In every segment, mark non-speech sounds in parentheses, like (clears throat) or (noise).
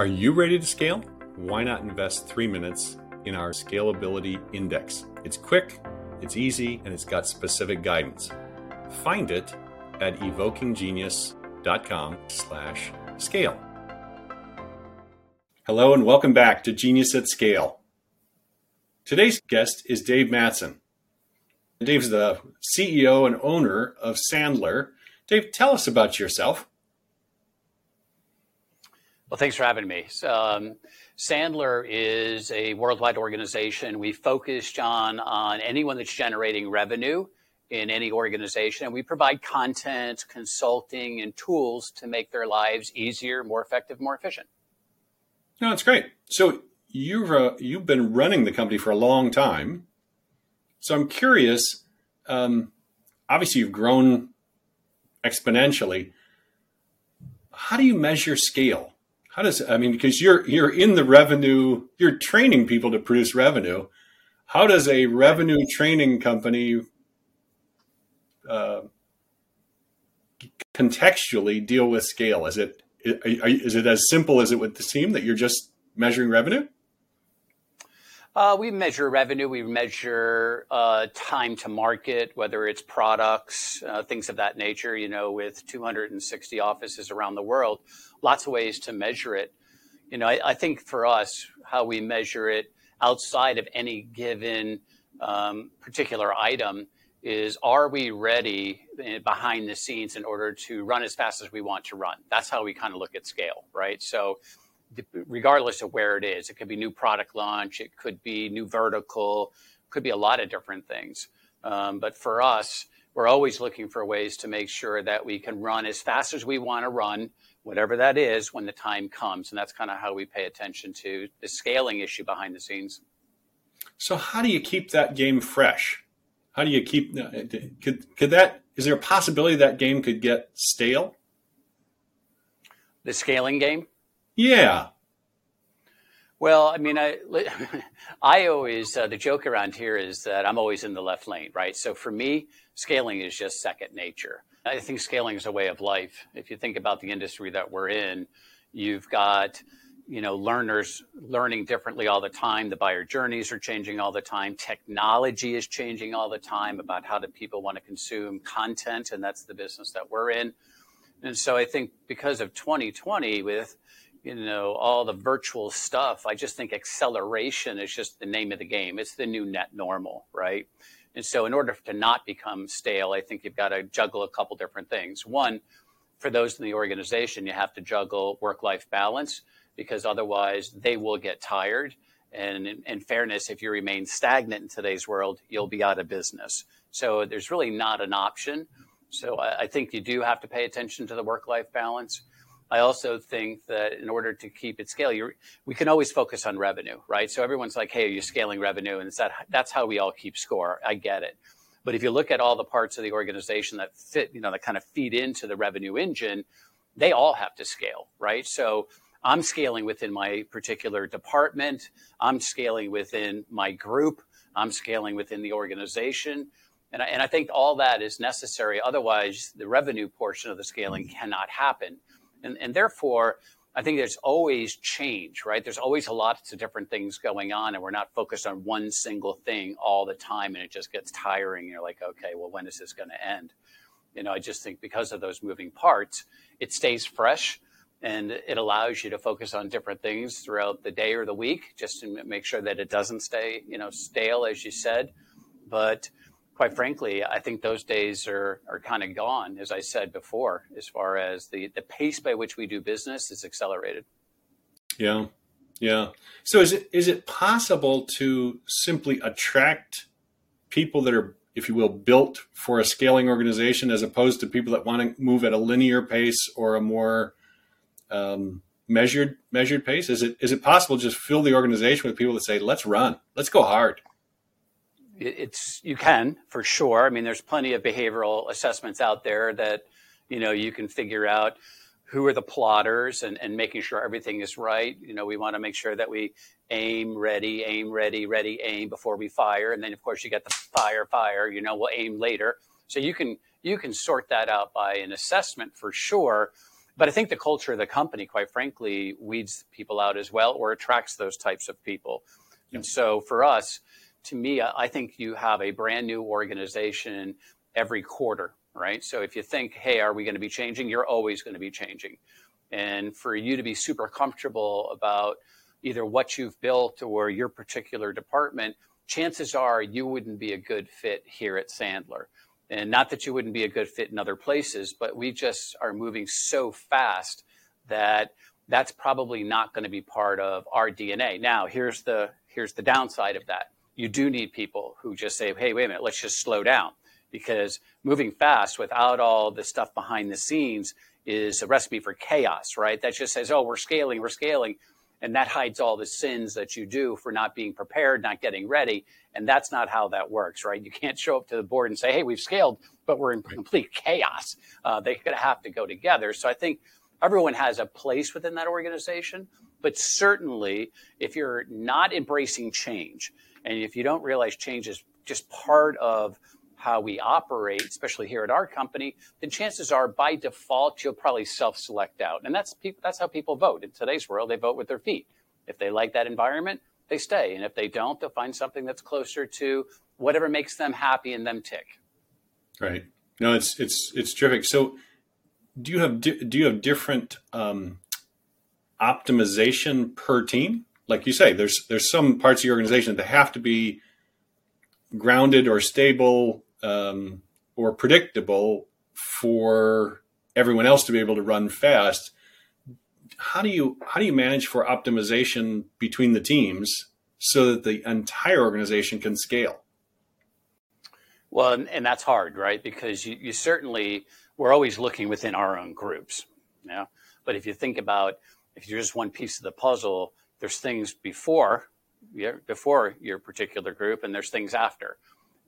Are you ready to scale? Why not invest three minutes in our Scalability Index? It's quick, it's easy, and it's got specific guidance. Find it at evokinggenius.com slash scale. Hello and welcome back to Genius at Scale. Today's guest is Dave Mattson. Dave's the CEO and owner of Sandler. Dave, tell us about yourself. Well, thanks for having me. Um, Sandler is a worldwide organization. We focus, John, on anyone that's generating revenue in any organization, and we provide content, consulting, and tools to make their lives easier, more effective, more efficient. No, that's great. So you've uh, you've been running the company for a long time. So I'm curious. Um, obviously, you've grown exponentially. How do you measure scale? How does I mean because you're you're in the revenue, you're training people to produce revenue. How does a revenue training company uh, contextually deal with scale? Is it is it as simple as it would seem that you're just measuring revenue? Uh, we measure revenue. We measure uh, time to market, whether it's products, uh, things of that nature. You know, with 260 offices around the world, lots of ways to measure it. You know, I, I think for us, how we measure it outside of any given um, particular item is are we ready eh, behind the scenes in order to run as fast as we want to run? That's how we kind of look at scale, right? So, regardless of where it is, it could be new product launch, it could be new vertical, could be a lot of different things. Um, but for us, we're always looking for ways to make sure that we can run as fast as we want to run whatever that is when the time comes. And that's kind of how we pay attention to the scaling issue behind the scenes. So, how do you keep that game fresh? How do you keep? Uh, could could that? Is there a possibility that game could get stale? The scaling game. Yeah. Well, I mean, I, (laughs) I always, uh, the joke around here is that I'm always in the left lane, right? So for me, scaling is just second nature. I think scaling is a way of life. If you think about the industry that we're in, you've got you know learners learning differently all the time the buyer journeys are changing all the time technology is changing all the time about how do people want to consume content and that's the business that we're in and so i think because of 2020 with you know all the virtual stuff i just think acceleration is just the name of the game it's the new net normal right and so, in order to not become stale, I think you've got to juggle a couple different things. One, for those in the organization, you have to juggle work life balance because otherwise they will get tired. And in, in, fairness, if you remain stagnant in today's world, you'll be out of business. So, there's really not an option. So, I, I think you do have to pay attention to the work life balance. I also think that in order to keep it scale, we can always focus on revenue, right? So everyone's like, "Hey, are you scaling revenue?" And it's that that's how we all keep score. I get it, but if you look at all the parts of the organization that fit, you know, that kind of feed into the revenue engine, they all have to scale, right? So I'm scaling within my particular department. I'm scaling within my group. I'm scaling within the organization. And I, and I think all that is necessary. Otherwise, the revenue portion of the scaling cannot happen. And, and therefore, I think there's always change, right? There's always a lot of different things going on, and we're not focused on one single thing all the time, and it just gets tiring. You're like, okay, well, when is this going to end? You know, I just think because of those moving parts, it stays fresh and it allows you to focus on different things throughout the day or the week just to make sure that it doesn't stay, you know, stale, as you said. But quite frankly, I think those days are, are kind of gone, as I said before, as far as the, the pace by which we do business is accelerated. Yeah. Yeah. So is it is it possible to simply attract people that are, if you will, built for a scaling organization as opposed to people that want to move at a linear pace or a more um, measured measured pace? Is it is it possible to just fill the organization with people that say, let's run, let's go hard? It's you can for sure. I mean, there's plenty of behavioral assessments out there that you know you can figure out who are the plotters and, and making sure everything is right. You know, we want to make sure that we aim, ready, aim, ready, ready, aim before we fire, and then of course you get the fire, fire. You know, we'll aim later. So you can you can sort that out by an assessment for sure. But I think the culture of the company, quite frankly, weeds people out as well or attracts those types of people. Yep. And so for us, to me, I think you have a brand new organization every quarter, right? So if you think, hey, are we going to be changing? You're always going to be changing. And for you to be super comfortable about either what you've built or your particular department, chances are you wouldn't be a good fit here at Sandler. And not that you wouldn't be a good fit in other places, but we just are moving so fast that that's probably not going to be part of our DNA. Now, here's the here's the downside of that. You do need people who just say, "Hey, wait a minute, let's just slow down." Because moving fast without all the stuff behind the scenes is a recipe for chaos, right? That just says, "Oh, we're scaling, we're scaling." And that hides all the sins that you do for not being prepared, not getting ready. And that's not how that works, right? You can't show up to the board and say, hey, we've scaled, but we're in complete chaos. Uh, they're going to have to go together. So I think everyone has a place within that organization. But certainly, if you're not embracing change, and if you don't realize change is just part of how we operate, especially here at our company, then chances are by default you'll probably self-select out, and that's that's how people vote in today's world. They vote with their feet. If they like that environment, they stay, and if they don't, they'll find something that's closer to whatever makes them happy and them tick. Right. No, it's it's it's terrific. So, do you have do you have different um, optimization per team? Like you say, there's there's some parts of the organization that have to be grounded or stable um, or predictable for everyone else to be able to run fast. How do you how do you manage for optimization between the teams so that the entire organization can scale? Well, and, that's hard, right? Because you, you, certainly we're always looking within our own groups, know? But if you think about if you're just one piece of the puzzle, there's things before before your particular group, and there's things after.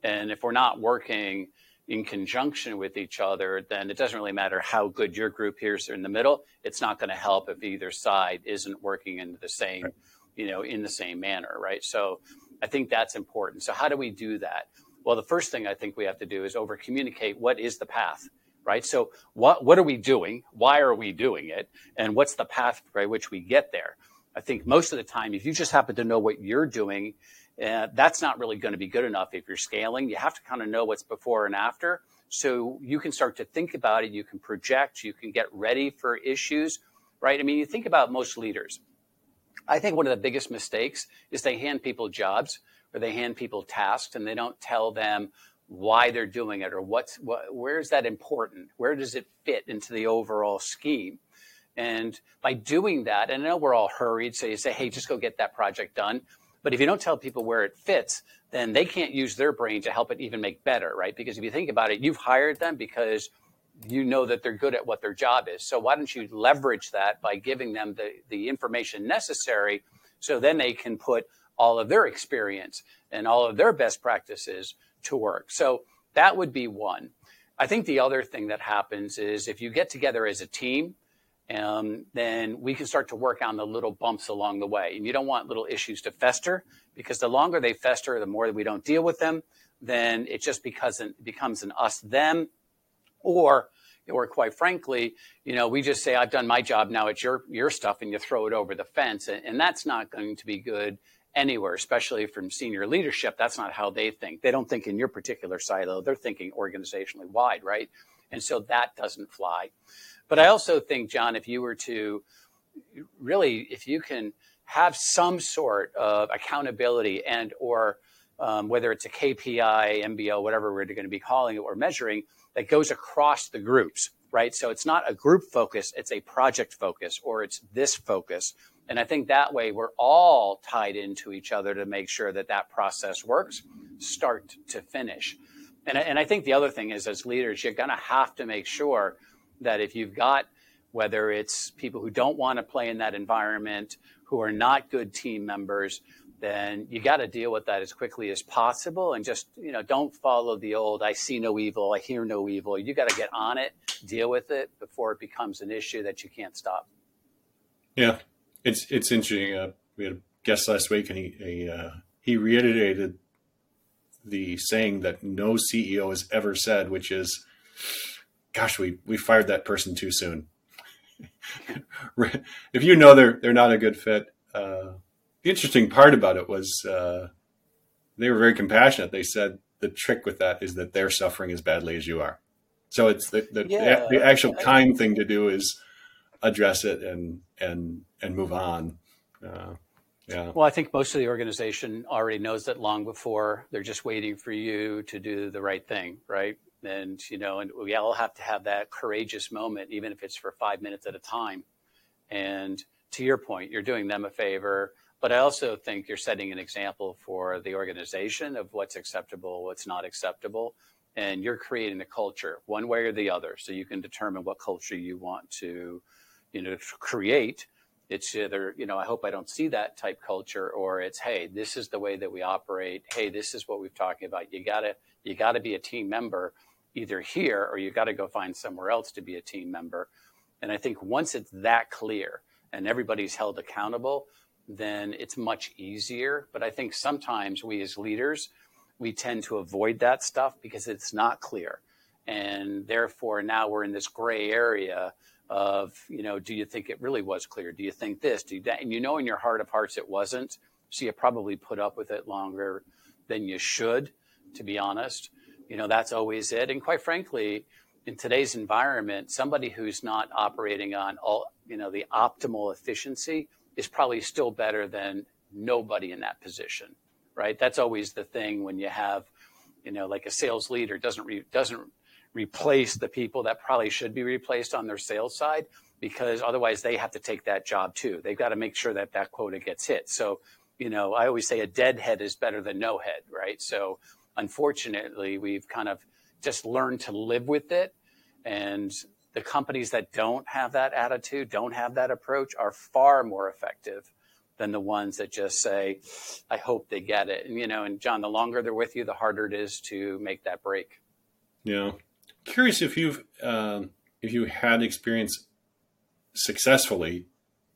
And if we're not working in conjunction with each other, then it doesn't really matter how good your group here is in the middle. It's not going to help if either side isn't working in the same, right. you know, in the same manner, right? So I think that's important. So how do we do that? Well, the first thing I think we have to do is over communicate what is the path, right? So what what are we doing? Why are we doing it? And what's the path by which we get there? I think most of the time, if you just happen to know what you're doing uh, that's not really going to be good enough if you're scaling. You have to kind of know what's before and after. So you can start to think about it. You can project. You can get ready for issues, right? I mean, you think about most leaders. I think one of the biggest mistakes is they hand people jobs or they hand people tasks and they don't tell them why they're doing it or what's what, where is that important? Where does it fit into the overall scheme? And by doing that, and I know we're all hurried, so you say, hey, just go get that project done. But if you don't tell people where it fits, then they can't use their brain to help it even make better, right? Because if you think about it, you've hired them because you know that they're good at what their job is. So why don't you leverage that by giving them the, the information necessary so then they can put all of their experience and all of their best practices to work. So that would be one. I think the other thing that happens is if you get together as a team um, then we can start to work on the little bumps along the way. And you don't want little issues to fester because the longer they fester, the more that we don't deal with them, then it just becomes an, becomes an us them, or or quite frankly, you know, we just say I've done my job, now it's your your stuff, and you throw it over the fence, and, and that's not going to be good anywhere, especially from senior leadership. That's not how they think. They don't think in your particular silo; they're thinking organizationally wide, right? And so that doesn't fly. But I also think, John, if you were to really, if you can have some sort of accountability and or um, whether it's a KPI, MBO, whatever we're going to be calling it or measuring, that goes across the groups, right? So it's not a group focus, it's a project focus or it's this focus. And I think that way we're all tied into each other to make sure that that process works, start to finish. And, and I think the other thing is, as leaders, you're going to have to make sure that if you've got whether it's people who don't want to play in that environment, who are not good team members, then you got to deal with that as quickly as possible and just, you know, don't follow the old I see no evil, I hear no evil. You got to get on it, deal with it before it becomes an issue that you can't stop. Yeah. It's it's interesting. Uh, we had a guest last week and he he, uh, he reiterated the saying that no CEO has ever said, which is gosh, we we fired that person too soon. (laughs) if you know they're they're not a good fit. Uh, the interesting part about it was uh, they were very compassionate. They said the trick with that is that they're suffering as badly as you are. So it's the the, yeah, the, the actual kind thing to do is address it and and and move on. Uh, yeah. Well, I think most of the organization already knows that long before. They're just waiting for you to do the right thing, right? And you know, and we all have to have that courageous moment, even if it's for five minutes at a time. And to your point, you're doing them a favor, but I also think you're setting an example for the organization of what's acceptable, what's not acceptable, and you're creating the culture one way or the other, so you can determine what culture you want to, you know, create it's either, you know, I hope I don't see that type culture or it's, hey, this is the way that we operate. Hey, this is what we've talking about. You gotta, you gotta be a team member either here or you gotta go find somewhere else to be a team member. And I think once it's that clear and everybody's held accountable, then it's much easier. But I think sometimes we as leaders, we tend to avoid that stuff because it's not clear. And therefore now we're in this gray area of, you know, do you think it really was clear? Do you think this? Do you that? And you know in your heart of hearts it wasn't. So you probably put up with it longer than you should, to be honest. You know, that's always it. And quite frankly, in today's environment, somebody who's not operating on all, you know, the optimal efficiency is probably still better than nobody in that position, right? That's always the thing when you have, you know, like a sales leader doesn't re, doesn't replace the people that probably should be replaced on their sales side because otherwise they have to take that job too. They've got to make sure that that quota gets hit. So, you know, I always say a dead head is better than no head, right? So, unfortunately, we've kind of just learned to live with it. And the companies that don't have that attitude, don't have that approach, are far more effective than the ones that just say, I hope they get it. And, you know, and John, the longer they're with you, the harder it is to make that break. Yeah curious if you've um, if you had experience successfully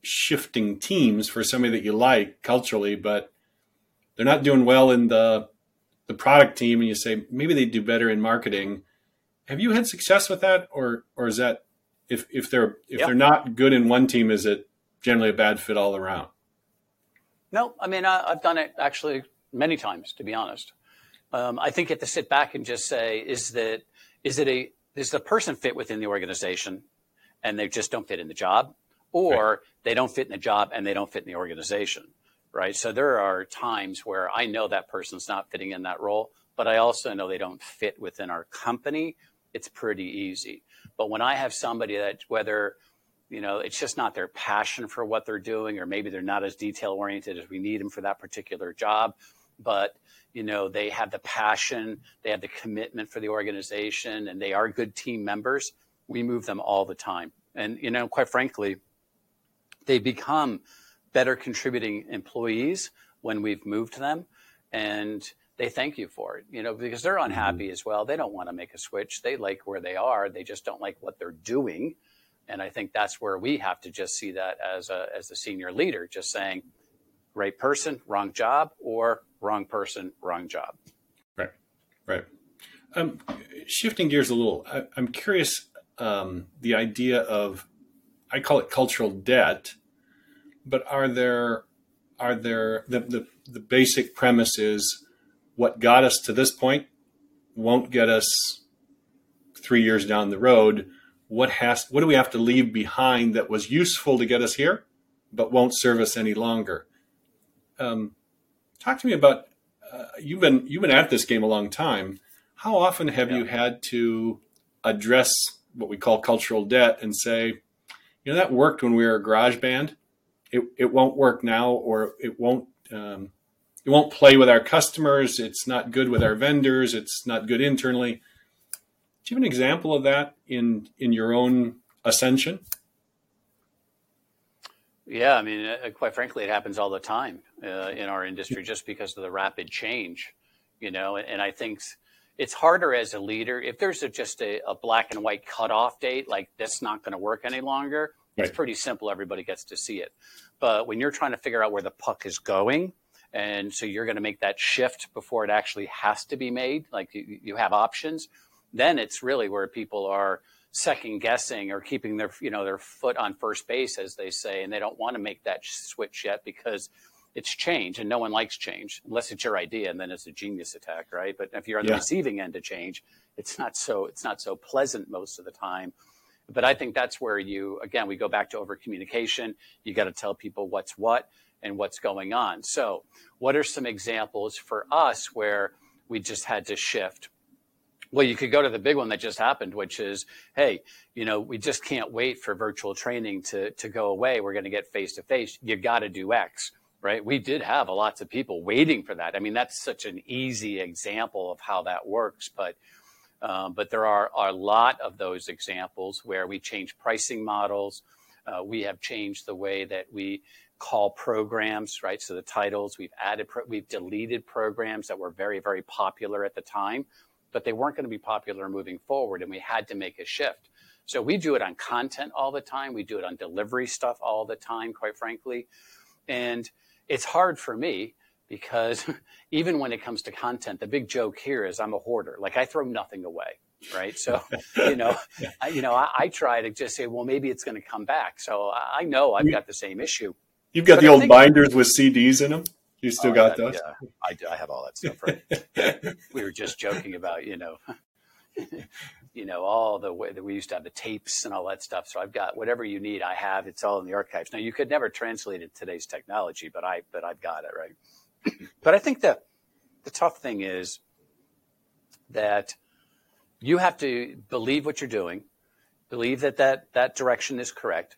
shifting teams for somebody that you like culturally, but they're not doing well in the the product team, and you say maybe they do better in marketing. Have you had success with that, or or is that if if they're if yep. they're not good in one team, is it generally a bad fit all around? No, I mean I, have done it actually many times, to be honest. Um, I think you have to sit back and just say, is that is it a is the person fit within the organization and they just don't fit in the job, or right. they don't fit in the job and they don't fit in the organization, right? So there are times where I know that person's not fitting in that role, but I also know they don't fit within our company. It's pretty easy. But when I have somebody that whether you know it's just not their passion for what they're doing, or maybe they're not as detail oriented as we need them for that particular job, but you know they have the passion they have the commitment for the organization and they are good team members we move them all the time. And you know quite frankly they become better contributing employees when we've moved them and they thank you for it you know because they're unhappy mm-hmm. as well. They don't want to make a switch. They like where they are. They just don't like what they're doing. And i think that's where we have to just see that as a as a senior leader just saying right person wrong job or wrong person, wrong job. Right, right. Um, shifting gears a little, I, am curious um, the idea of, I call it cultural debt, but are there, are there, the, the, the basic premise is what got us to this point won't get us three years down the road. What has, what do we have to leave behind that was useful to get us here, but won't serve us any longer? Um, talk to me about uh, you've been you've been at this game a long time. How often have yeah. you had to address what we call cultural debt and say, you know, that worked when we were a garage band. It it won't work now, or it won't um, it won't play with our customers. It's not good with our vendors. It's not good internally. Do you have an example of that in in your own ascension? Yeah, I mean, uh, quite frankly, it happens all the time uh, in our industry just because of the rapid change, you know. And I think it's harder as a leader if there's a, just a, a, black and white cutoff date, like that's not going to work any longer. Right. It's pretty simple; everybody gets to see it. But when you're trying to figure out where the puck is going, and so you're going to make that shift before it actually has to be made, like you, you have options, then it's really where people are second guessing or keeping their you know their foot on first base as they say and they don't want to make that switch yet because it's change and no one likes change unless it's your idea and then it's a genius attack right? But if you're on the receiving end of change it's not so it's not so pleasant most of the time. But i think that's where you again we go back to over communication you got to tell people what's what and what's going on. So what are some examples for us where we just had to shift well, you could go to the big one that just happened, which is, hey, you know, we just can't wait for virtual training to, to go away. We're going to get face to face. You got to do X, right? We did have a lots of people waiting for that. I mean, that's such an easy example of how that works, but um, but there are, are, a lot of those examples where we change pricing models. Uh, we have changed the way that we call programs, right? So the titles we've added, pro- we've deleted programs that were very, very popular at the time but they weren't going to be popular moving forward, and we had to make a shift. So we do it on content all the time. We do it on delivery stuff all the time, quite frankly. And it's hard for me because (laughs) even when it comes to content, the big joke here is I'm a hoarder. Like I throw nothing away, right? So, (laughs) you know, I, you know, I, I, try to just say, well, maybe it's going to come back. So I know I've got the same issue. You've got but the old binders with CDs in them. You still oh, got those? Yeah, I, I have all that stuff. Right. (laughs) we were just joking about, you know, (laughs) you know, all the way that we used to have the tapes and all that stuff. So I've got whatever you need. I have. It's all in the archives. Now you could never translate it today's technology, but I, but I've got it right. (clears throat) but I think that the tough thing is that you have to believe what you're doing, believe that that, that direction is correct,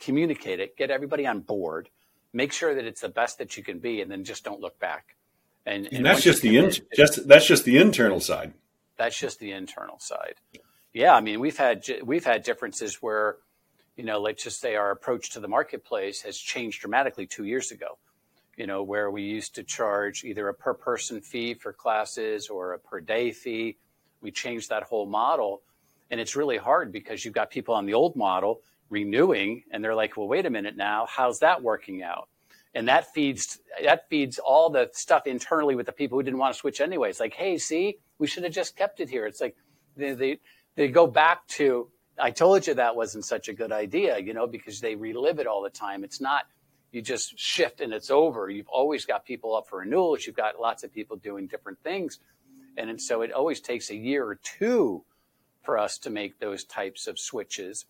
communicate it, get everybody on board make sure that it's the best that you can be, and then just don't look back. And, and, and that's just the in, just that's just the internal side. That's just the internal side. Yeah, I mean we've had we've had differences where, you know, let's just say our approach to the marketplace has changed dramatically two years ago. You know, where we used to charge either a per person fee for classes or a per day fee. We changed that whole model, and it's really hard because you've got people on the old model renewing and they're like well wait a minute now how's that working out? And that feeds that feeds all the stuff internally with the people who didn't want to switch anyway it's like hey see we should have just kept it here. It's like they, they they go back to i told you that wasn't such a good idea you know because they relive it all the time. It's not you just shift and it's over. You've always got people up for renewals. You've got lots of people doing different things. And so it always takes a year or two for us to make those types of switches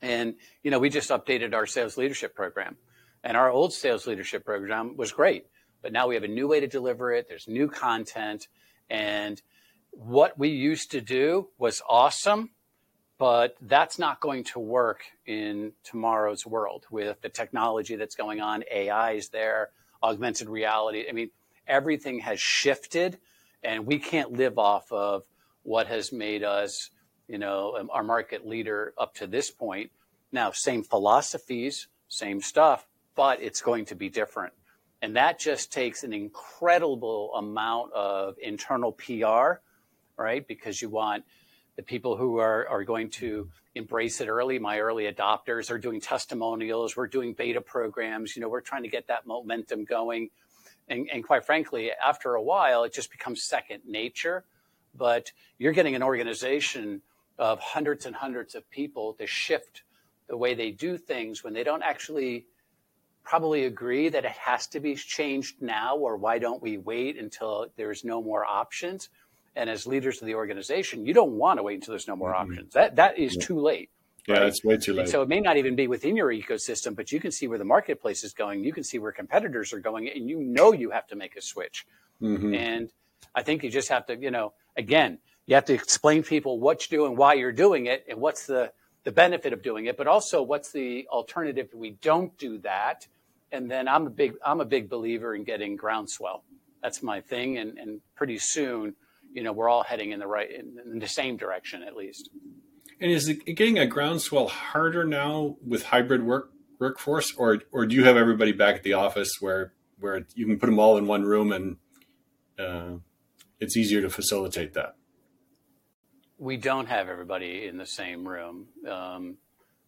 and, you know, we just updated our sales leadership program. And our old sales leadership program was great, but now we have a new way to deliver it. There's new content. And what we used to do was awesome, but that's not going to work in tomorrow's world with the technology that's going on. AI is there, augmented reality. I mean, everything has shifted, and we can't live off of what has made us you know, um, our market leader up to this point. Now, same philosophies, same stuff, but it's going to be different. And that just takes an incredible amount of internal PR, right? Because you want the people who are, are going to embrace it early. My early adopters are doing testimonials. We're doing beta programs. You know, we're trying to get that momentum going. And, and quite frankly, after a while, it just becomes second nature. But you're getting an organization of hundreds and hundreds of people to shift the way they do things when they don't actually probably agree that it has to be changed now or why don't we wait until there's no more options and as leaders of the organization you don't want to wait until there's no more mm-hmm. options that that is yeah. too late yeah it's way too late and so it may not even be within your ecosystem but you can see where the marketplace is going you can see where competitors are going and you know you have to make a switch mm-hmm. and i think you just have to you know again you have to explain to people what you do and why you're doing it and what's the, the benefit of doing it, but also what's the alternative if we don't do that. And then I'm a big I'm a big believer in getting groundswell. That's my thing, and, and pretty soon, you know, we're all heading in the right in, in the same direction at least. And is it getting a groundswell harder now with hybrid work workforce, or or do you have everybody back at the office where where you can put them all in one room and uh, it's easier to facilitate that? We don't have everybody in the same room. Um,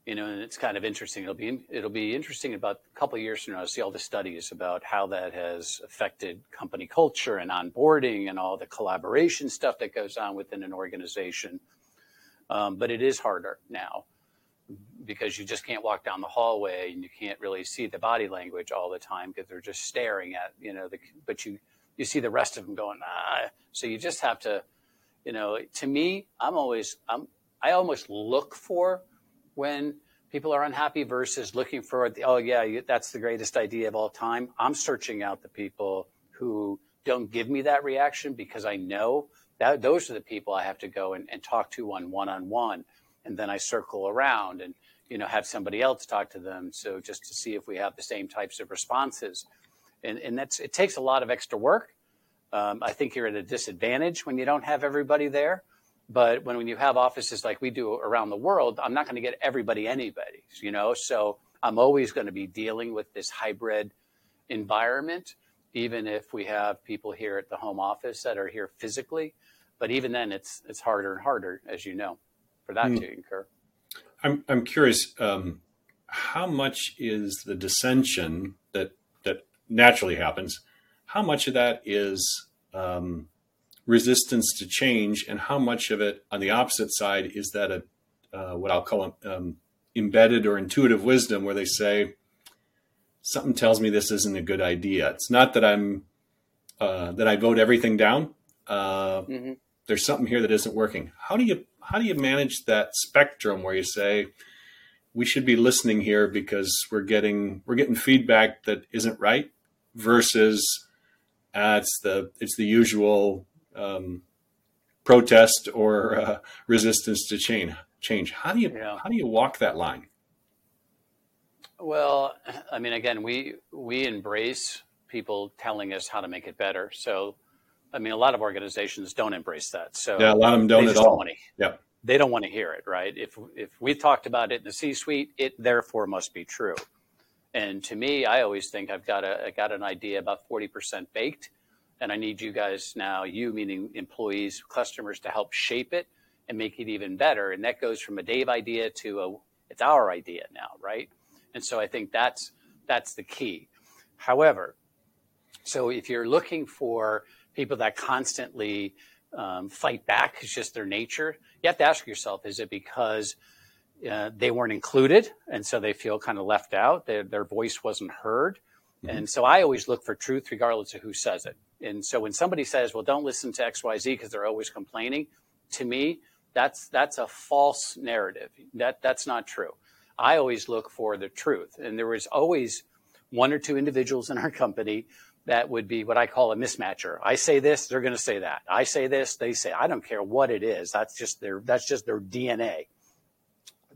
you know, and it's kind of interesting. It'll be it'll be interesting about a couple of years from now to see all the studies about how that has affected company culture and onboarding and all the collaboration stuff that goes on within an organization. Um, but it is harder now because you just can't walk down the hallway and you can't really see the body language all the time because they're just staring at you know the but you you see the rest of them going ah so you just have to you know to me i'm always i'm i almost look for when people are unhappy versus looking for the, oh yeah that's the greatest idea of all time. I'm searching out the people who don't give me that reaction because i know that those are the people i have to go and, and talk to on one-on-one. And then i circle around and you know have somebody else talk to them. So just to see if we have the same types of responses. And, and that's it takes a lot of extra work um, i think you're at a disadvantage when you don't have everybody there but when, when you have offices like we do around the world, I'm not going to get everybody anybody, you know? So I'm always going to be dealing with this hybrid environment, even if we have people here at the home office that are here physically. But even then, it's it's harder and harder, as you know, for that mm. to incur. I'm I'm curious, um, how much is the dissension that that naturally happens? How much of that is um, resistance to change, and how much of it on the opposite side is that a uh, what I'll call um, embedded or intuitive wisdom, where they say something tells me this isn't a good idea. It's not that I'm uh, that I vote everything down. Uh, mm-hmm. There's something here that isn't working. How do you how do you manage that spectrum where you say we should be listening here because we're getting we're getting feedback that isn't right versus uh, it's the it's the usual um, protest or uh, resistance to change. Change. How do you yeah. how do you walk that line? Well, I mean, again, we we embrace people telling us how to make it better. So, I mean, a lot of organizations don't embrace that. So yeah, a lot of them don't at all. Don't yeah, they don't want to hear it, right? If if we talked about it in the C-suite, it therefore must be true. And to me, I always think I've got a I got an idea about forty percent baked, and I need you guys now, you meaning employees, customers, to help shape it and make it even better. And that goes from a Dave idea to a it's our idea now, right? And so I think that's that's the key. However, so if you're looking for people that constantly um, fight back, it's just their nature. You have to ask yourself: Is it because uh, they weren't included, and so they feel kind of left out? Their, their voice wasn't heard. Mm-hmm. And so I always look for truth, regardless of who says it. And so when somebody says, well, don't listen to XYZ because they're always complaining, to me, that's, that's a false narrative. That, that's not true. I always look for the truth. And there was always one or two individuals in our company that would be what I call a mismatcher. I say this, they're going to say that. I say this, they say, I don't care what it is. That's just their, that's just their DNA.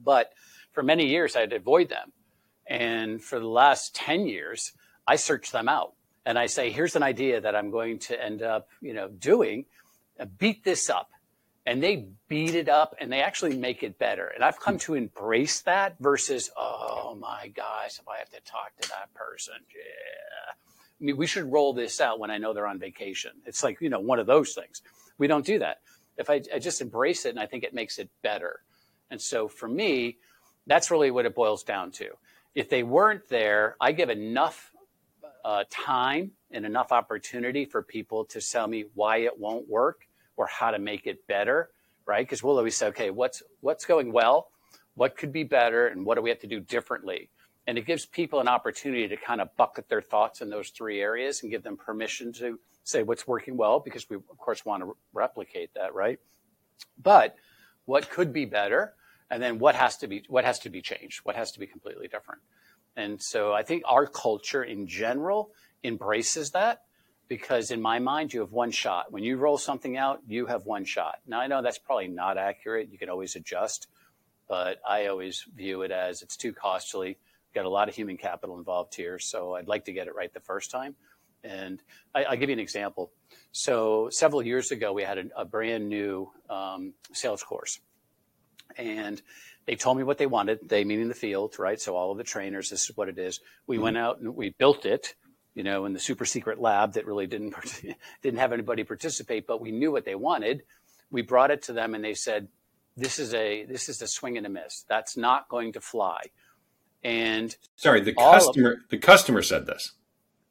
But for many years, I'd avoid them. And for the last 10 years, I search them out and I say, here's an idea that I'm going to end up, you know, doing. Beat this up. And they beat it up and they actually make it better. And I've come to embrace that versus, oh my gosh, if I have to talk to that person, yeah. I mean, we should roll this out when I know they're on vacation. It's like, you know, one of those things. We don't do that. If I, I just embrace it and I think it makes it better. And so for me, that's really what it boils down to. If they weren't there, I give enough uh, time and enough opportunity for people to tell me why it won't work or how to make it better, right? Because we'll always say, okay, what's what's going well, what could be better, and what do we have to do differently? And it gives people an opportunity to kind of bucket their thoughts in those three areas and give them permission to say what's working well, because we of course want to replicate that, right? But what could be better, and then what has to be what has to be changed, what has to be completely different. And so I think our culture in general embraces that because in my mind, you have one shot. When you roll something out, you have one shot. Now, I know that's probably not accurate. You can always adjust, but I always view it as it's too costly. Got a lot of human capital involved here, so I'd like to get it right the first time. And I, will give you an example. So several years ago, we had a, a brand new um, sales course, and they told me what they wanted. They meaning the field, right? So all of the trainers, this is what it is. We mm-hmm. went out and we built it, you know, in the super secret lab that really didn't (laughs) didn't have anybody participate, but we knew what they wanted. We brought it to them, and they said, "This is a this is a swing and a miss. That's not going to fly." And sorry, the customer of, the customer said this.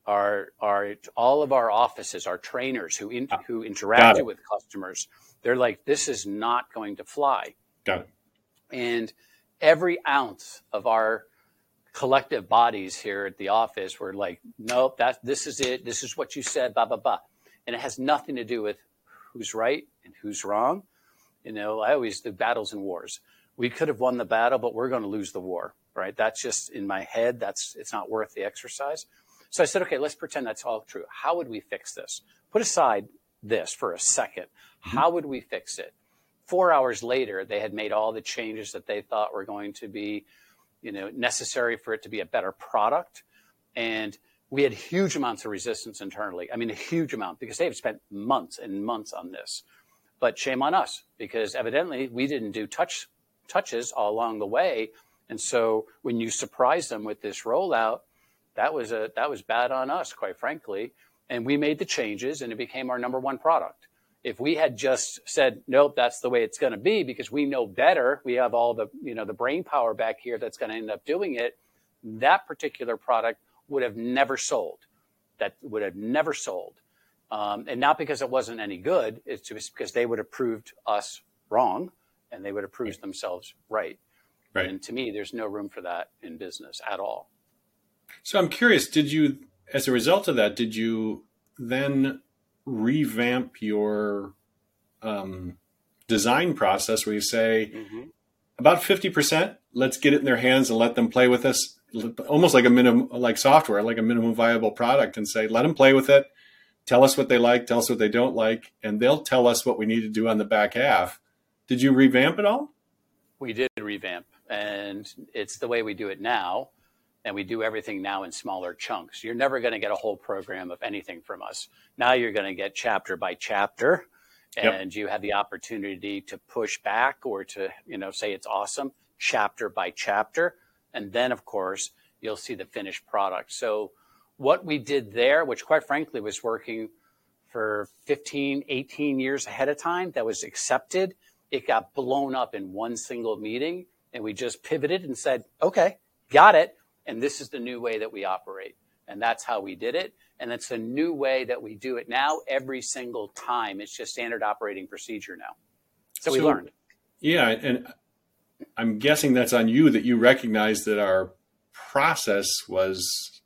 Our our all of our offices, our trainers who in, ah, who interacted with customers, they're like, "This is not going to fly." Got it. And every ounce of our collective bodies here at the office were like, nope, that this is it. This is what you said, blah, blah, blah. And it has nothing to do with who's right and who's wrong. You know, I always do battles and wars. We could have won the battle, but we're going to lose the war, right? That's just in my head. That's, it's not worth the exercise. So I said, okay, let's pretend that's all true. How would we fix this? Put aside this for a second. Mm-hmm. How would we fix it? Four hours later, they had made all the changes that they thought were going to be, you know, necessary for it to be a better product. And we had huge amounts of resistance internally. I mean, a huge amount because they've spent months and months on this. But shame on us because evidently we didn't do touch touches all along the way. And so when you surprise them with this rollout, that was a that was bad on us, quite frankly. And we made the changes and it became our number one product. If we had just said, nope, that's the way it's going to be because we know better, we have all the, you know, the brain power back here that's going to end up doing it, that particular product would have never sold. That would have never sold. Um, and not because it wasn't any good, it's just because they would have proved us wrong and they would have proved themselves right. Right. And to me, there's no room for that in business at all. So I'm curious, did you, as a result of that, did you then revamp your um, design process where you say, mm-hmm. about 50%, let's get it in their hands and let them play with us, almost like a minimum, like software, like a minimum viable product, and say, let them play with it, tell us what they like, tell us what they don't like, and they'll tell us what we need to do on the back half. Did you revamp it all? We did revamp, and it's the way we do it now and we do everything now in smaller chunks. You're never going to get a whole program of anything from us. Now you're going to get chapter by chapter and yep. you have the opportunity to push back or to, you know, say it's awesome chapter by chapter. And then of course, you'll see the finished product. So what we did there, which quite frankly was working for 15, 18 years ahead of time that was accepted, it got blown up in one single meeting and we just pivoted and said, okay, got it and this is the new way that we operate. And that's how we did it. And it's a new way that we do it now every single time. It's just standard operating procedure now. So, so we learned. Yeah. And I'm guessing that's on you that you recognize that our process was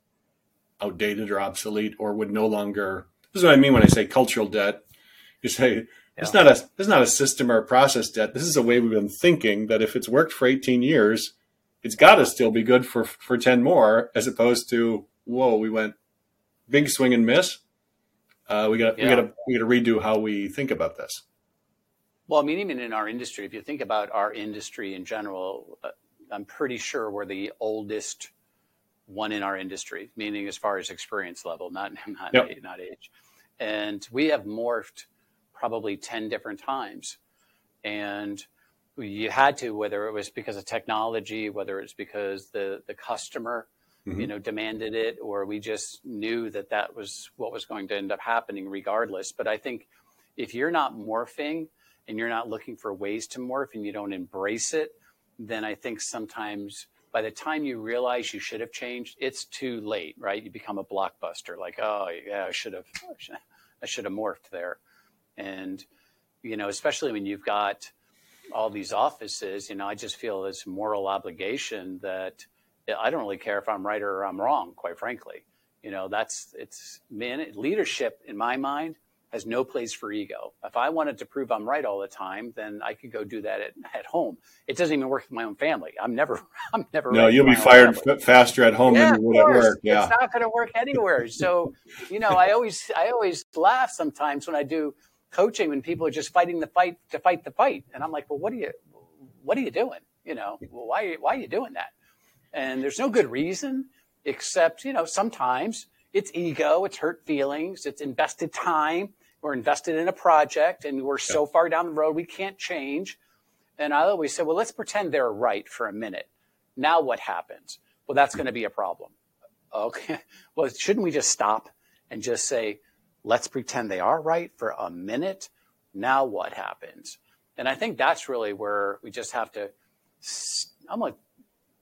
outdated or obsolete or would no longer. This is what I mean when I say cultural debt. You say, yeah. it's not a it's not a system or a process debt. This is a way we've been thinking that if it's worked for 18 years, it's got to still be good for for 10 more as opposed to whoa we went big swing and miss uh, we got yeah. we got to we got to redo how we think about this well i mean even in our industry if you think about our industry in general uh, i'm pretty sure we're the oldest one in our industry meaning as far as experience level not (laughs) not, yep. not age and we have morphed probably 10 different times and you had to, whether it was because of technology, whether it's because the the customer, mm-hmm. you know, demanded it, or we just knew that that was what was going to end up happening, regardless. But I think if you're not morphing and you're not looking for ways to morph and you don't embrace it, then I think sometimes by the time you realize you should have changed, it's too late, right? You become a blockbuster, like, oh yeah, I should have, I should have morphed there, and you know, especially when you've got all these offices, you know, I just feel this moral obligation that I don't really care if I'm right or I'm wrong, quite frankly. You know, that's it's man leadership in my mind has no place for ego. If I wanted to prove I'm right all the time, then I could go do that at, at home. It doesn't even work with my own family. I'm never, (laughs) I'm never. No, you'll be fired f- faster at home yeah, than you would at work. Yeah, it's not going to work anywhere. So, you know, I always, I always laugh sometimes when I do coaching when people are just fighting the fight to fight the fight. And I'm like, well, what are you, what are you doing? You know, well, why, why are you doing that? And there's no good reason except, you know, sometimes it's ego, it's hurt feelings, it's invested time. We're invested in a project and we're so far down the road, we can't change. And I always say, well, let's pretend they're right for a minute. Now what happens? Well, that's going to mm-hmm. be a problem. Okay. (laughs) Well, shouldn't we just stop and just say, let's pretend they are right for a minute. Now what happens? And I think that's really where we just have to almost,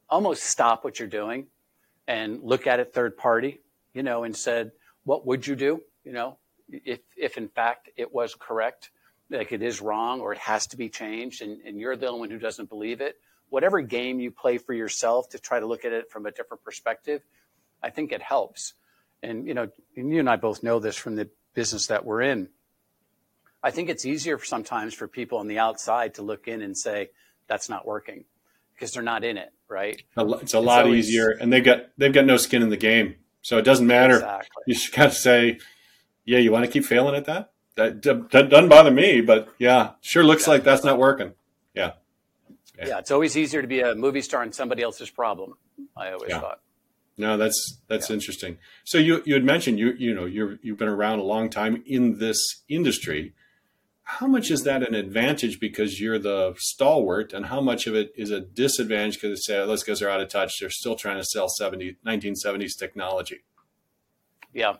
almost stop what you're doing and look at it third party, you know, and said, what would you do? You know, if, if in fact it was correct like it is wrong or it has to be changed, and, and you're the only one who doesn't believe it, whatever game you play for yourself to try to look at it from a different perspective, I think it helps. And you know, and you and I both know this from the business that we're in. I think it's easier sometimes for people on the outside to look in and say that's not working because they're not in it, right? It's a lot always, easier, and they got they've got no skin in the game, so it doesn't matter. Exactly. You just got to say, yeah, you want to keep failing at that. That, that doesn't bother me, but yeah, sure looks like that's not working. Yeah. yeah. yeah. it's always easier to be a movie star in somebody else's problem. I always yeah. thought. No, that's that's interesting. So you you had mentioned you you know you you've been around a long time in this industry. How much is that an advantage because you're the stalwart and how much of it is a disadvantage because say those guys are out of touch. They're still trying to sell 70 1970s technology yeah.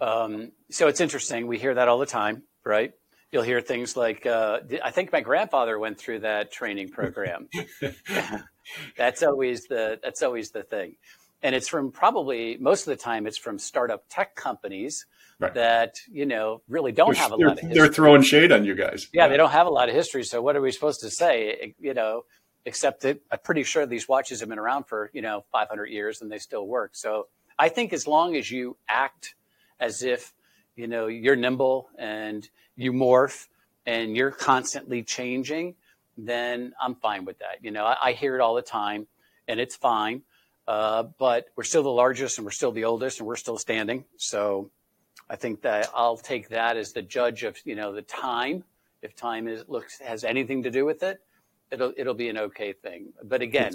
Um, so it's interesting. We hear that all the time right? You'll hear things like uh, i think my grandfather went through that training program. (laughs) (laughs) That's always the that's always the thing and it's from probably most of the time it's from startup tech companies right. that you know really don't they're, have a lot of history. They're throwing shade on you guys. Yeah, yeah, they don't have a lot of history. So what are we supposed to say? You know, except that I'm pretty sure these watches have been around for you know 500 years and they still work. So I think as long as you act as if you know you're nimble and you morph and you're constantly changing, then I'm fine with that. You know, I, I hear it all the time, and it's fine. Uh, but we're still the largest and we're still the oldest and we're still standing. So I think that I'll take that as the judge of you know the time. If time is looks has anything to do with it, it'll it'll be an okay thing. But again,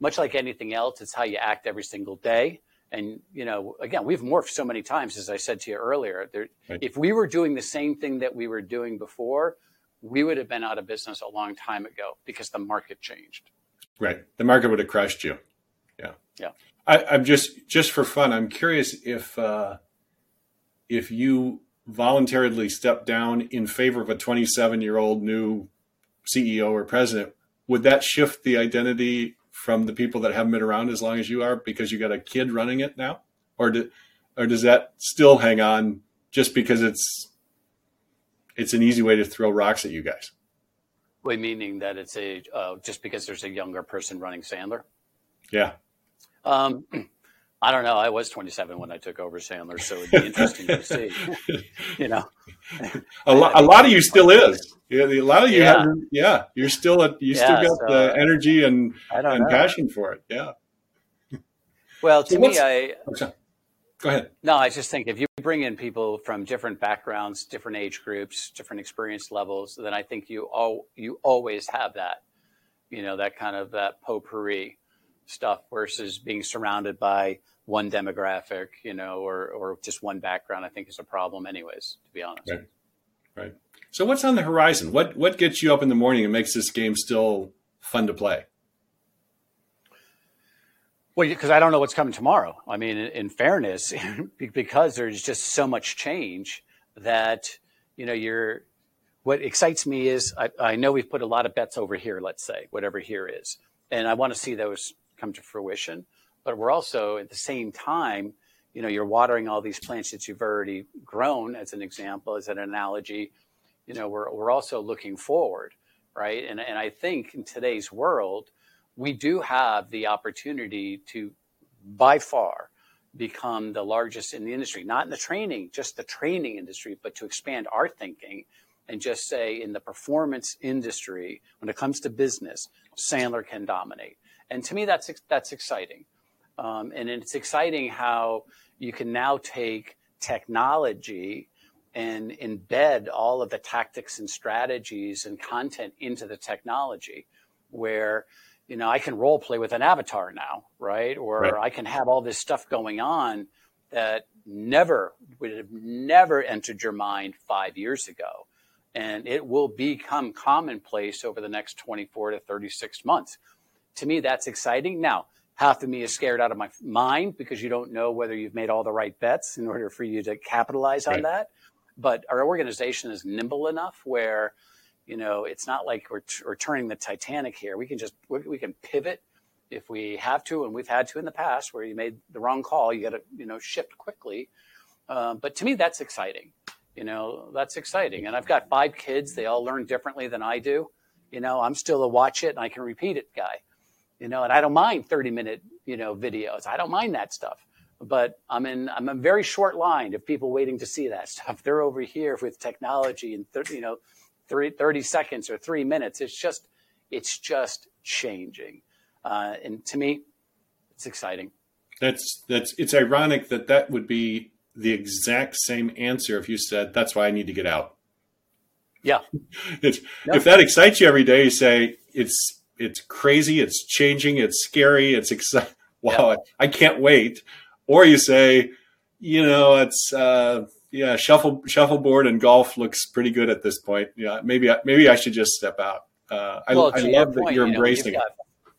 much like anything else, it's how you act every single day. And you know, again, we've morphed so many times, as I said to you earlier. There, right. If we were doing the same thing that we were doing before, we would have been out of business a long time ago because the market changed. Right, the market would have crushed you. Yeah, yeah. I, am just just for fun. I'm curious if. Uh, if you voluntarily step down in favor of a 27 year old new CEO or president, would that shift the identity from the people that haven't been around as long as you are because you got a kid running it now, or do, or does that still hang on just because it's it's an easy way to throw rocks at you guys? Wait, meaning that it's a uh, just because there's a younger person running Sandler? Yeah. Um, (clears throat) I don't know. I was 27 when I took over Sandler, so it'd be interesting to see. you know, (laughs) a lot, a lot of you still is. Yeah, a lot of you yeah. have. Yeah, you're still a, you yeah, still got so, the energy and and know. passion for it. Yeah. (laughs) Well, to so me, I. Go ahead. No, I just think if you bring in people from different backgrounds, different age groups, different experience levels, then I think you all you always have that, you know, that kind of that potpourri stuff versus being surrounded by one demographic, you know, or or just one background. I think is a problem, anyways. To be honest. Right. Right. So what's on the horizon? What what gets you up in the morning and makes this game still fun to play? Well, because I don't know what's coming tomorrow. I mean, in, fairness, (laughs) because there's just so much change that you know you're. What excites me is I, I know we've put a lot of bets over here. Let's say whatever here is, and I want to see those come to fruition. But we're also at the same time, you know, you're watering all these plants that you've already grown, as an example, as an analogy. You know, we're we're also looking forward, right? And and I think in today's world, we do have the opportunity to, by far, become the largest in the industry, not in the training, just the training industry, but to expand our thinking and just say in the performance industry, when it comes to business, Sandler can dominate. And to me, that's that's exciting. Um, and it's exciting how you can now take technology and embed all of the tactics and strategies and content into the technology where you know i can role play with an avatar now right or right. i can have all this stuff going on that never would have never entered your mind five years ago and it will become commonplace over the next 24 to 36 months to me, that's exciting. Now, half of me is scared out of my mind because you don't know whether you've made all the right bets in order for you to capitalize on that. But our organization is nimble enough where, you know, it's not like we're, t- we're turning the Titanic here. We can just we, we can pivot if we have to, and we've had to in the past where you made the wrong call. You got to you know shift quickly. Um, but to me, that's exciting You know, that's exciting. And I've got five kids. They all learn differently than I do. You know, I'm still a watch it and I can repeat it guy. You know, and I don't mind 30 minute, you know, videos. I don't mind that stuff. But I'm in I'm a very short line of people waiting to see that (laughs) stuff. They're over here with technology and 30, you know, 30, 30 seconds or three minutes. It's just it's just changing. Uh, and to me, it's exciting. That's that's it's ironic that that would be the exact same answer if you said, "That's why I need to get out." Yeah. (laughs) It's, If that excites you every day, you say it's it's crazy, it's changing, it's scary, it's exciting. (laughs) Wow, I, I, can't wait. Or you say, you know, it's uh, yeah, shuffle shuffleboard and golf looks pretty good at this point. Yeah, maybe maybe I should just step out. Uh, I, well, I love that you're you know, embracing got, it.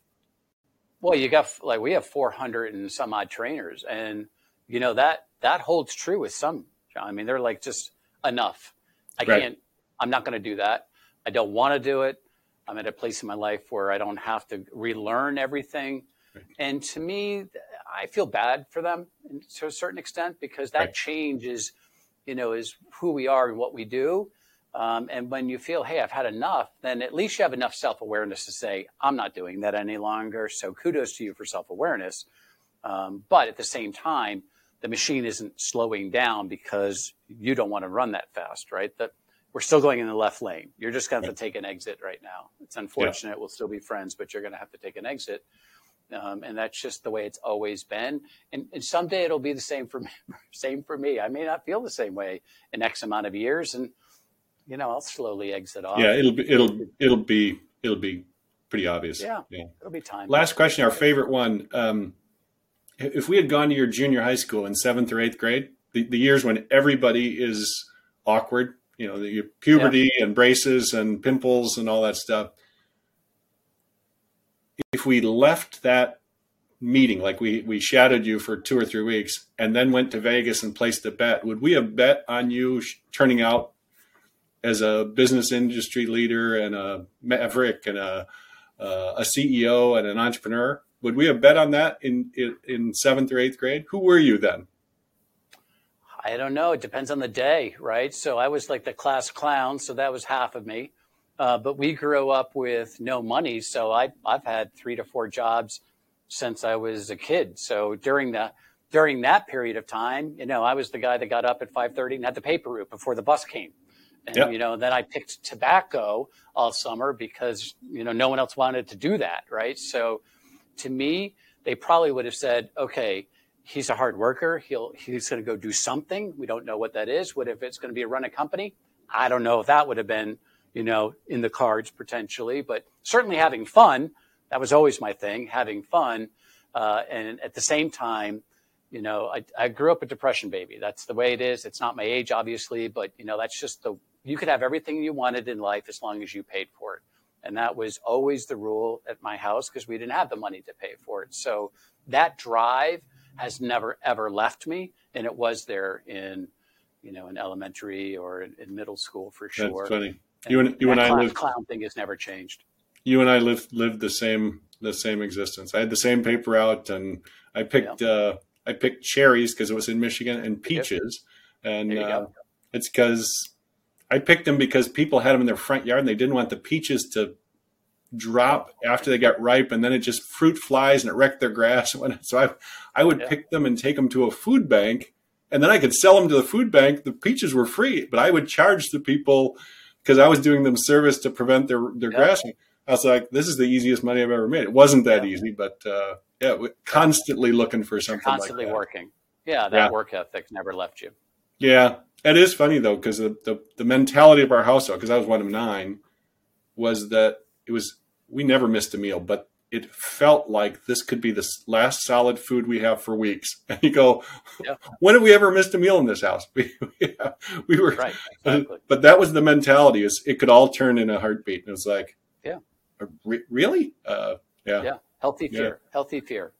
Well, you got like we have 400 and some odd trainers, and you know that that holds true with some. I mean, they're like just enough. I right. can't. I'm not going to do that. I don't want to do it. I'm at a place in my life where I don't have to relearn everything. Right. And to me, I feel bad for them to a certain extent because that right. change is, you know, is who we are and what we do. Um, and when you feel, hey, I've had enough, then at least you have enough self awareness to say, I'm not doing that any longer. So kudos to you for self awareness. Um, but at the same time, the machine isn't slowing down because you don't want to run that fast, right? That we're still going in the left lane. You're just going to have to take an exit right now. It's unfortunate. Yeah. We'll still be friends, but you're going to have to take an exit. Um, and that's just the way it's always been. And, and, someday it'll be the same for (laughs) me. same for me. I may not feel the same way in X amount of years, and you know I'll slowly exit off. Yeah, it'll be it'll it'll be it'll be pretty obvious. Yeah, yeah. it'll be time. Last question, our favorite one. Um, if we had gone to your junior high school in seventh or eighth grade, the, the years when everybody is awkward, you know, the puberty yeah. and braces and pimples and all that stuff. If we left that meeting, like we we shadowed you for two or three weeks, and then went to Vegas and placed a bet, would we have bet on you turning out as a business industry leader and a maverick and a uh, a CEO and an entrepreneur? Would we have bet on that in, in, in seventh or eighth grade? Who were you then? I don't know. It depends on the day, right? So I was like the class clown, so that was half of me. Uh, but we grew up with no money, so I, I've had three to four jobs since I was a kid. So during the during that period of time, you know, I was the guy that got up at five thirty and had the paper route before the bus came. And yep. you know, then I picked tobacco all summer because you know no one else wanted to do that, right? So to me, they probably would have said, okay, he's a hard worker. He'll he's going to go do something. We don't know what that is. What if it's going to be a run a company? I don't know if that would have been, you know, in the cards potentially, but certainly having fun. That was always my thing, having fun. Uh, and at the same time, you know, I, I grew up a depression baby. That's the way it is. It's not my age, obviously, but you know, that's just the, you could have everything you wanted in life as long as you paid for it. And that was always the rule at my house because we didn't have the money to pay for it. So that drive has never ever left me. And it was there in, you know, in elementary or in, in middle school for sure. That's funny. And you and you and I clown, lived clown thing has never changed. You and I lived lived the same the same existence. I had the same paper out, and I picked yeah. uh, I picked cherries because it was in Michigan and peaches, yep. and uh, it's because I picked them because people had them in their front yard and they didn't want the peaches to drop after they got ripe and then it just fruit flies and it wrecked their grass. (laughs) So I, I would yeah. pick them and take them to a food bank and then I could sell them to the food bank. The peaches were free, but I would charge the people because I was doing them service to prevent their, their yeah. grassing. I was like, this is the easiest money I've ever made. It wasn't that yeah. easy, but uh, yeah, constantly looking for something. Constantly like working. Yeah, that work ethic never left you. Yeah, it is funny though because the, the, the mentality of our household because I was one of nine was that it was we never missed a meal, but it felt like this could be the last solid food we have for weeks. (laughs) And you go, yeah. (laughs) when have we ever missed a meal in this house? (laughs) We, we were, right, exactly. but that was the mentality is it could all turn in a heartbeat. And it was like, yeah, uh, re- really? Uh, yeah. Yeah. Healthy fear, yeah. healthy fear.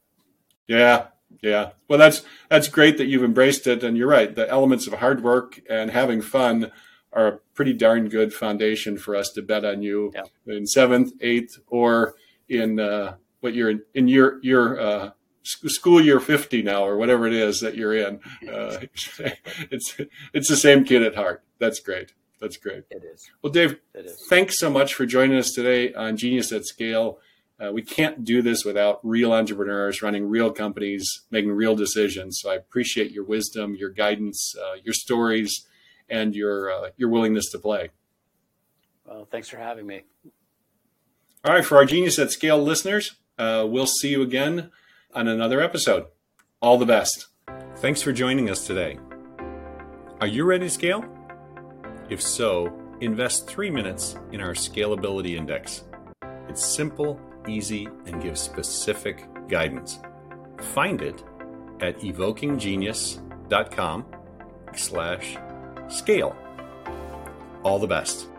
Yeah. Yeah. Well, that's that's great that you've embraced it, and you're right. The elements of hard work and having fun are a pretty darn good foundation for us to bet on you yeah. in seventh, eighth, or in uh, what you're in, in your your uh, school year 50 now or whatever it is that you're in. Uh, (laughs) it's, it's the same kid at heart. That's great. That's great. It is. Well, Dave, is. thanks so much for joining us today on Genius at Scale. Uh, we can't do this without real entrepreneurs running real companies, making real decisions. So I appreciate your wisdom, your guidance, uh, your stories, and your uh, your willingness to play. Well, thanks for having me. All right, for our Genius at Scale listeners, uh, we'll see you again on another episode. All the best. Thanks for joining us today. Are you ready to scale? If so, invest three minutes in our Scalability Index. It's simple, easy, and gives specific guidance. Find it at evokinggenius.com slash scale. All the best.